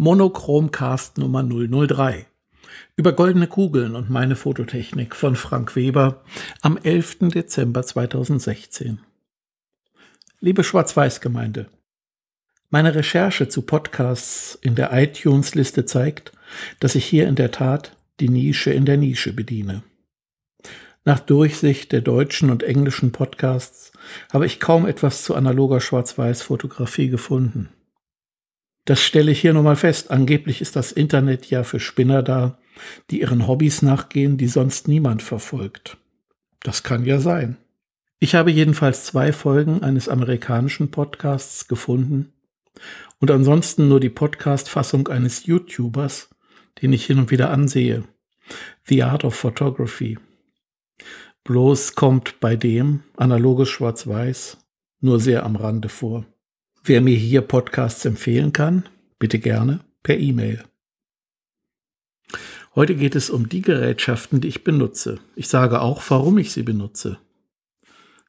Monochromcast Nummer 003. Über goldene Kugeln und meine Fototechnik von Frank Weber am 11. Dezember 2016. Liebe Schwarz-Weiß-Gemeinde, meine Recherche zu Podcasts in der iTunes-Liste zeigt, dass ich hier in der Tat die Nische in der Nische bediene. Nach Durchsicht der deutschen und englischen Podcasts habe ich kaum etwas zu analoger Schwarz-Weiß-Fotografie gefunden. Das stelle ich hier nochmal fest. Angeblich ist das Internet ja für Spinner da, die ihren Hobbys nachgehen, die sonst niemand verfolgt. Das kann ja sein. Ich habe jedenfalls zwei Folgen eines amerikanischen Podcasts gefunden und ansonsten nur die Podcast-Fassung eines YouTubers, den ich hin und wieder ansehe. The Art of Photography. Bloß kommt bei dem analoges Schwarz-Weiß nur sehr am Rande vor. Wer mir hier Podcasts empfehlen kann, bitte gerne per E-Mail. Heute geht es um die Gerätschaften, die ich benutze. Ich sage auch, warum ich sie benutze.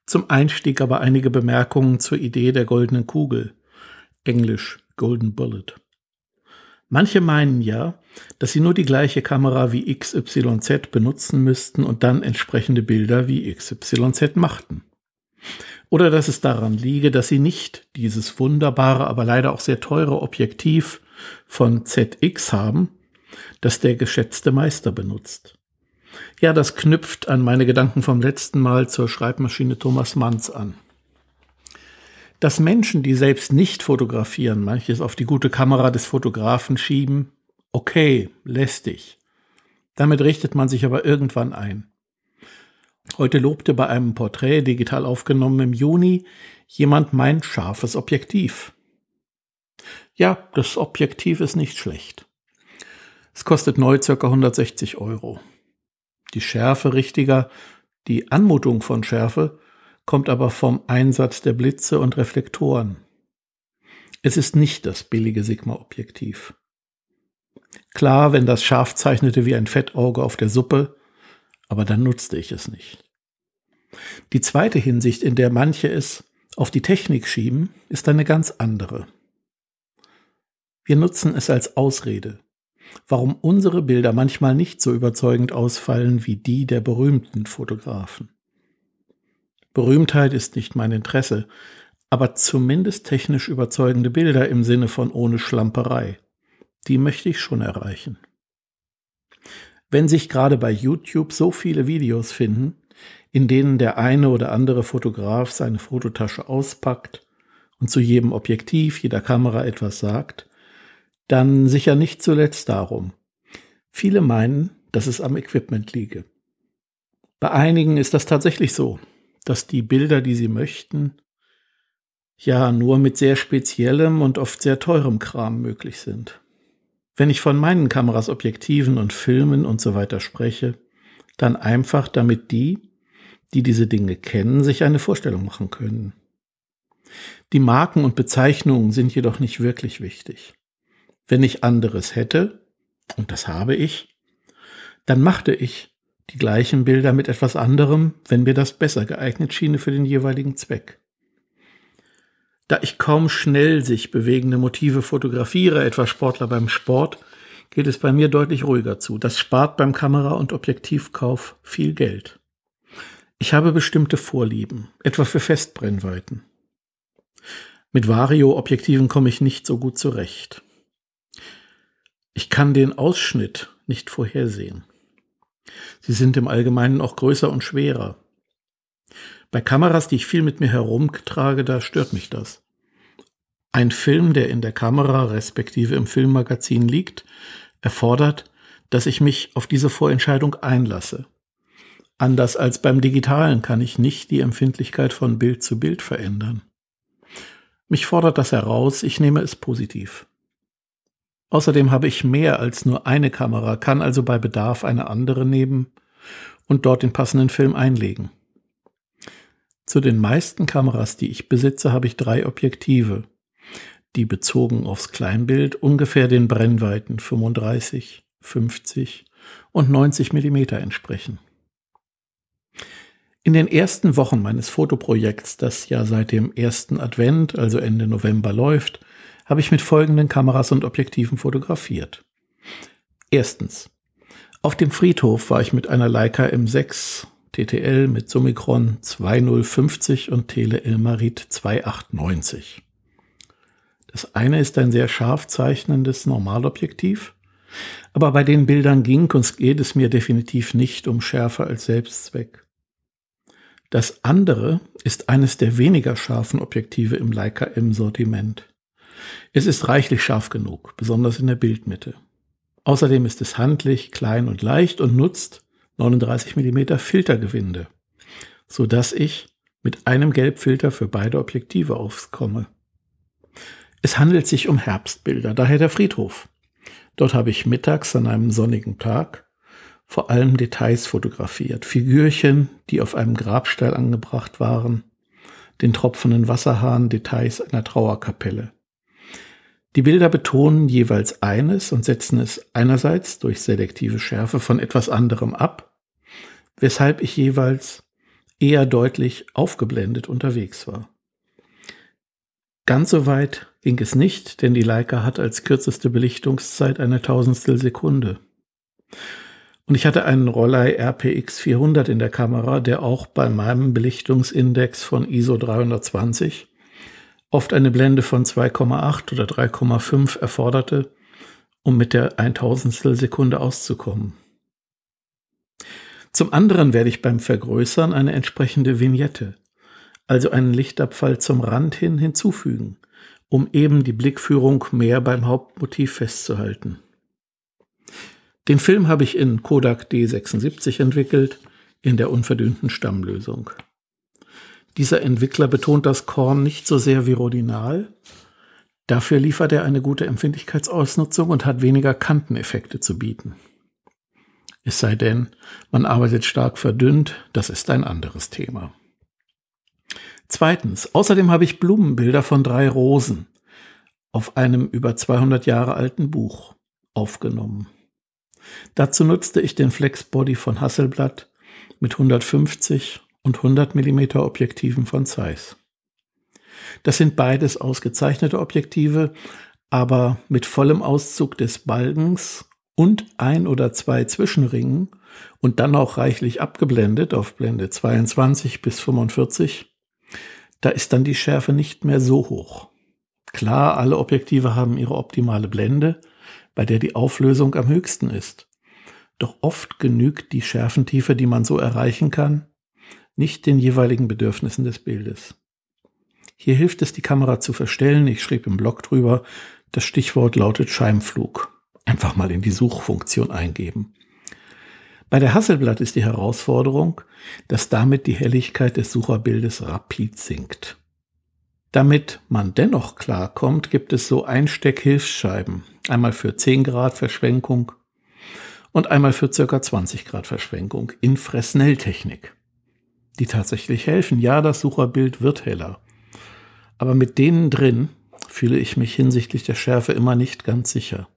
Zum Einstieg aber einige Bemerkungen zur Idee der goldenen Kugel, englisch Golden Bullet. Manche meinen ja, dass sie nur die gleiche Kamera wie XYZ benutzen müssten und dann entsprechende Bilder wie XYZ machten. Oder dass es daran liege, dass sie nicht dieses wunderbare, aber leider auch sehr teure Objektiv von ZX haben, das der geschätzte Meister benutzt. Ja, das knüpft an meine Gedanken vom letzten Mal zur Schreibmaschine Thomas Manns an. Dass Menschen, die selbst nicht fotografieren, manches auf die gute Kamera des Fotografen schieben, okay, lästig. Damit richtet man sich aber irgendwann ein. Heute lobte bei einem Porträt, digital aufgenommen im Juni, jemand mein scharfes Objektiv. Ja, das Objektiv ist nicht schlecht. Es kostet neu ca. 160 Euro. Die Schärfe richtiger, die Anmutung von Schärfe, kommt aber vom Einsatz der Blitze und Reflektoren. Es ist nicht das billige Sigma-Objektiv. Klar, wenn das scharf zeichnete wie ein Fettauge auf der Suppe, aber dann nutzte ich es nicht. Die zweite Hinsicht, in der manche es auf die Technik schieben, ist eine ganz andere. Wir nutzen es als Ausrede, warum unsere Bilder manchmal nicht so überzeugend ausfallen wie die der berühmten Fotografen. Berühmtheit ist nicht mein Interesse, aber zumindest technisch überzeugende Bilder im Sinne von ohne Schlamperei. Die möchte ich schon erreichen. Wenn sich gerade bei YouTube so viele Videos finden, in denen der eine oder andere Fotograf seine Fototasche auspackt und zu jedem Objektiv, jeder Kamera etwas sagt, dann sicher nicht zuletzt darum. Viele meinen, dass es am Equipment liege. Bei einigen ist das tatsächlich so, dass die Bilder, die sie möchten, ja nur mit sehr speziellem und oft sehr teurem Kram möglich sind. Wenn ich von meinen Kameras, Objektiven und Filmen und so weiter spreche, dann einfach damit die, die diese Dinge kennen, sich eine Vorstellung machen können. Die Marken und Bezeichnungen sind jedoch nicht wirklich wichtig. Wenn ich anderes hätte, und das habe ich, dann machte ich die gleichen Bilder mit etwas anderem, wenn mir das besser geeignet schiene für den jeweiligen Zweck. Da ich kaum schnell sich bewegende Motive fotografiere, etwa Sportler beim Sport, geht es bei mir deutlich ruhiger zu. Das spart beim Kamera- und Objektivkauf viel Geld. Ich habe bestimmte Vorlieben, etwa für Festbrennweiten. Mit Vario-Objektiven komme ich nicht so gut zurecht. Ich kann den Ausschnitt nicht vorhersehen. Sie sind im Allgemeinen auch größer und schwerer. Bei Kameras, die ich viel mit mir herumtrage, da stört mich das. Ein Film, der in der Kamera respektive im Filmmagazin liegt, erfordert, dass ich mich auf diese Vorentscheidung einlasse. Anders als beim Digitalen kann ich nicht die Empfindlichkeit von Bild zu Bild verändern. Mich fordert das heraus, ich nehme es positiv. Außerdem habe ich mehr als nur eine Kamera, kann also bei Bedarf eine andere nehmen und dort den passenden Film einlegen. Zu den meisten Kameras, die ich besitze, habe ich drei Objektive, die bezogen aufs Kleinbild ungefähr den Brennweiten 35, 50 und 90 Millimeter entsprechen. In den ersten Wochen meines Fotoprojekts, das ja seit dem ersten Advent, also Ende November läuft, habe ich mit folgenden Kameras und Objektiven fotografiert. Erstens. Auf dem Friedhof war ich mit einer Leica M6 TTL mit Summicron 2050 und Tele Elmarit 2890. Das eine ist ein sehr scharf zeichnendes Normalobjektiv, aber bei den Bildern ging und geht es mir definitiv nicht um Schärfe als Selbstzweck. Das andere ist eines der weniger scharfen Objektive im Leica M-Sortiment. Es ist reichlich scharf genug, besonders in der Bildmitte. Außerdem ist es handlich, klein und leicht und nutzt 39 mm Filtergewinde, so dass ich mit einem Gelbfilter für beide Objektive aufkomme. Es handelt sich um Herbstbilder, daher der Friedhof. Dort habe ich mittags an einem sonnigen Tag vor allem Details fotografiert. Figürchen, die auf einem Grabstein angebracht waren, den tropfenden Wasserhahn, Details einer Trauerkapelle. Die Bilder betonen jeweils eines und setzen es einerseits durch selektive Schärfe von etwas anderem ab, weshalb ich jeweils eher deutlich aufgeblendet unterwegs war. Ganz so weit ging es nicht, denn die Leica hat als kürzeste Belichtungszeit eine Tausendstel Sekunde. Und ich hatte einen Rollei RPX 400 in der Kamera, der auch bei meinem Belichtungsindex von ISO 320 oft eine Blende von 2,8 oder 3,5 erforderte, um mit der 1000 Sekunde auszukommen. Zum anderen werde ich beim Vergrößern eine entsprechende Vignette, also einen Lichtabfall zum Rand hin hinzufügen, um eben die Blickführung mehr beim Hauptmotiv festzuhalten. Den Film habe ich in Kodak D76 entwickelt, in der unverdünnten Stammlösung. Dieser Entwickler betont das Korn nicht so sehr wie Rodinal. Dafür liefert er eine gute Empfindlichkeitsausnutzung und hat weniger Kanteneffekte zu bieten. Es sei denn, man arbeitet stark verdünnt, das ist ein anderes Thema. Zweitens, außerdem habe ich Blumenbilder von drei Rosen auf einem über 200 Jahre alten Buch aufgenommen. Dazu nutzte ich den Flexbody von Hasselblad mit 150 und 100 mm Objektiven von Zeiss. Das sind beides ausgezeichnete Objektive, aber mit vollem Auszug des Balgens und ein oder zwei Zwischenringen und dann auch reichlich abgeblendet auf Blende 22 bis 45 da ist dann die Schärfe nicht mehr so hoch. Klar, alle Objektive haben ihre optimale Blende, bei der die Auflösung am höchsten ist. Doch oft genügt die Schärfentiefe, die man so erreichen kann, nicht den jeweiligen Bedürfnissen des Bildes. Hier hilft es, die Kamera zu verstellen. Ich schrieb im Blog drüber, das Stichwort lautet Scheimflug. Einfach mal in die Suchfunktion eingeben. Bei der Hasselblatt ist die Herausforderung, dass damit die Helligkeit des Sucherbildes rapid sinkt. Damit man dennoch klarkommt, gibt es so Einsteckhilfsscheiben. Einmal für 10 Grad Verschwenkung und einmal für circa 20 Grad Verschwenkung in Fresnel-Technik. Die tatsächlich helfen. Ja, das Sucherbild wird heller. Aber mit denen drin fühle ich mich hinsichtlich der Schärfe immer nicht ganz sicher.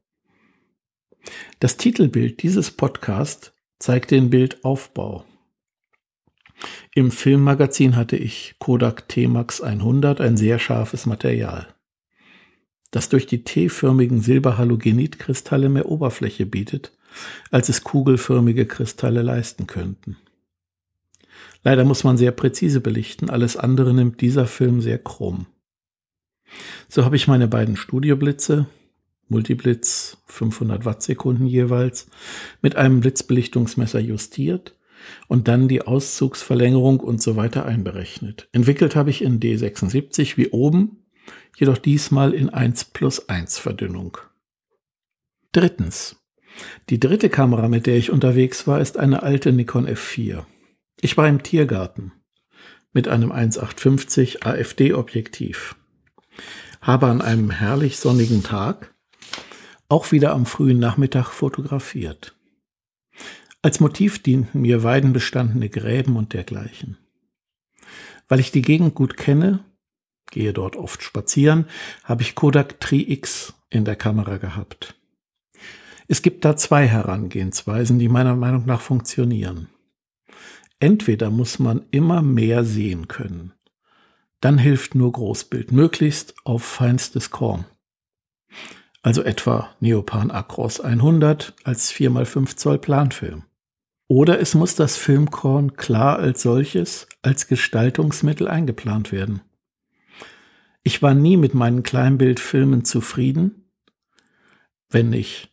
Das Titelbild dieses Podcasts zeigt den Bildaufbau. Im Filmmagazin hatte ich Kodak T-Max 100, ein sehr scharfes Material, das durch die T-förmigen Silberhalogenidkristalle mehr Oberfläche bietet, als es kugelförmige Kristalle leisten könnten. Leider muss man sehr präzise belichten, alles andere nimmt dieser Film sehr krumm. So habe ich meine beiden Studioblitze, Multiblitz 500 Wattsekunden jeweils mit einem Blitzbelichtungsmesser justiert und dann die Auszugsverlängerung und so weiter einberechnet. Entwickelt habe ich in D76 wie oben, jedoch diesmal in 1 plus 1 Verdünnung. Drittens. Die dritte Kamera, mit der ich unterwegs war, ist eine alte Nikon F4. Ich war im Tiergarten mit einem 1850 AFD Objektiv. Habe an einem herrlich sonnigen Tag auch wieder am frühen Nachmittag fotografiert. Als Motiv dienten mir weidenbestandene Gräben und dergleichen. Weil ich die Gegend gut kenne, gehe dort oft spazieren, habe ich Kodak Tri-X in der Kamera gehabt. Es gibt da zwei Herangehensweisen, die meiner Meinung nach funktionieren. Entweder muss man immer mehr sehen können. Dann hilft nur Großbild, möglichst auf feinstes Korn. Also etwa Neopan Acros 100 als 4x5 Zoll Planfilm. Oder es muss das Filmkorn klar als solches, als Gestaltungsmittel eingeplant werden. Ich war nie mit meinen Kleinbildfilmen zufrieden, wenn ich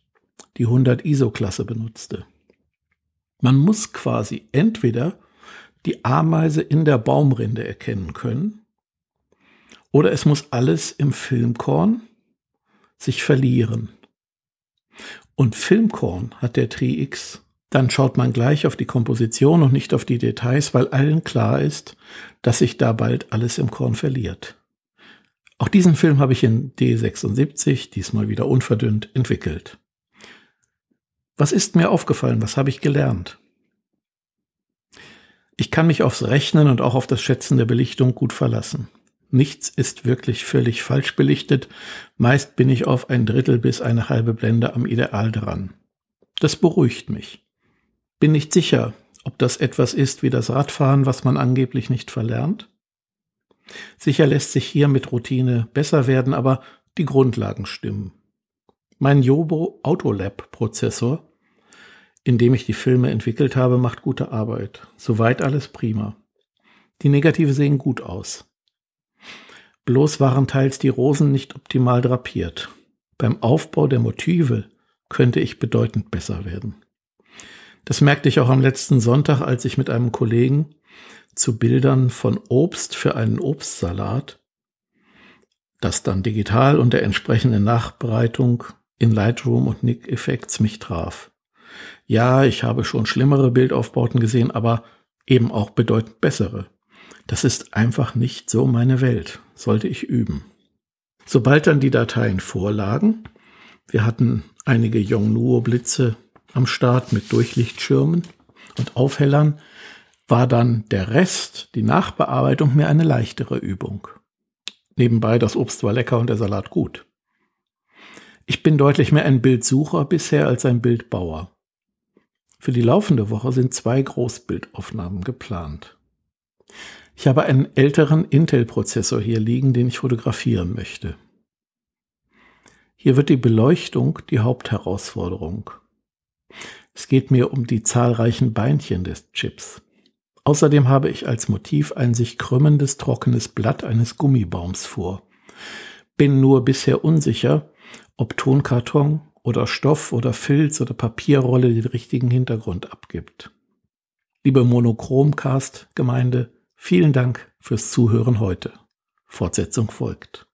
die 100 ISO-Klasse benutzte. Man muss quasi entweder die Ameise in der Baumrinde erkennen können, oder es muss alles im Filmkorn sich verlieren. Und Filmkorn hat der Tri-X dann schaut man gleich auf die Komposition und nicht auf die Details, weil allen klar ist, dass sich da bald alles im Korn verliert. Auch diesen Film habe ich in D76, diesmal wieder unverdünnt, entwickelt. Was ist mir aufgefallen? Was habe ich gelernt? Ich kann mich aufs Rechnen und auch auf das Schätzen der Belichtung gut verlassen. Nichts ist wirklich völlig falsch belichtet. Meist bin ich auf ein Drittel bis eine halbe Blende am Ideal dran. Das beruhigt mich. Bin nicht sicher, ob das etwas ist wie das Radfahren, was man angeblich nicht verlernt. Sicher lässt sich hier mit Routine besser werden, aber die Grundlagen stimmen. Mein Jobo Autolab Prozessor, in dem ich die Filme entwickelt habe, macht gute Arbeit. Soweit alles prima. Die Negative sehen gut aus. Bloß waren teils die Rosen nicht optimal drapiert. Beim Aufbau der Motive könnte ich bedeutend besser werden. Das merkte ich auch am letzten Sonntag, als ich mit einem Kollegen zu Bildern von Obst für einen Obstsalat, das dann digital und der entsprechenden Nachbereitung in Lightroom und Nick Effects mich traf. Ja, ich habe schon schlimmere Bildaufbauten gesehen, aber eben auch bedeutend bessere. Das ist einfach nicht so meine Welt, sollte ich üben. Sobald dann die Dateien vorlagen, wir hatten einige Yongnuo-Blitze am Start mit Durchlichtschirmen und Aufhellern, war dann der Rest, die Nachbearbeitung, mir eine leichtere Übung. Nebenbei, das Obst war lecker und der Salat gut. Ich bin deutlich mehr ein Bildsucher bisher als ein Bildbauer. Für die laufende Woche sind zwei Großbildaufnahmen geplant. Ich habe einen älteren Intel-Prozessor hier liegen, den ich fotografieren möchte. Hier wird die Beleuchtung die Hauptherausforderung. Es geht mir um die zahlreichen Beinchen des Chips. Außerdem habe ich als Motiv ein sich krümmendes, trockenes Blatt eines Gummibaums vor. Bin nur bisher unsicher, ob Tonkarton oder Stoff oder Filz oder Papierrolle den richtigen Hintergrund abgibt. Liebe Monochromcast-Gemeinde, vielen Dank fürs Zuhören heute. Fortsetzung folgt.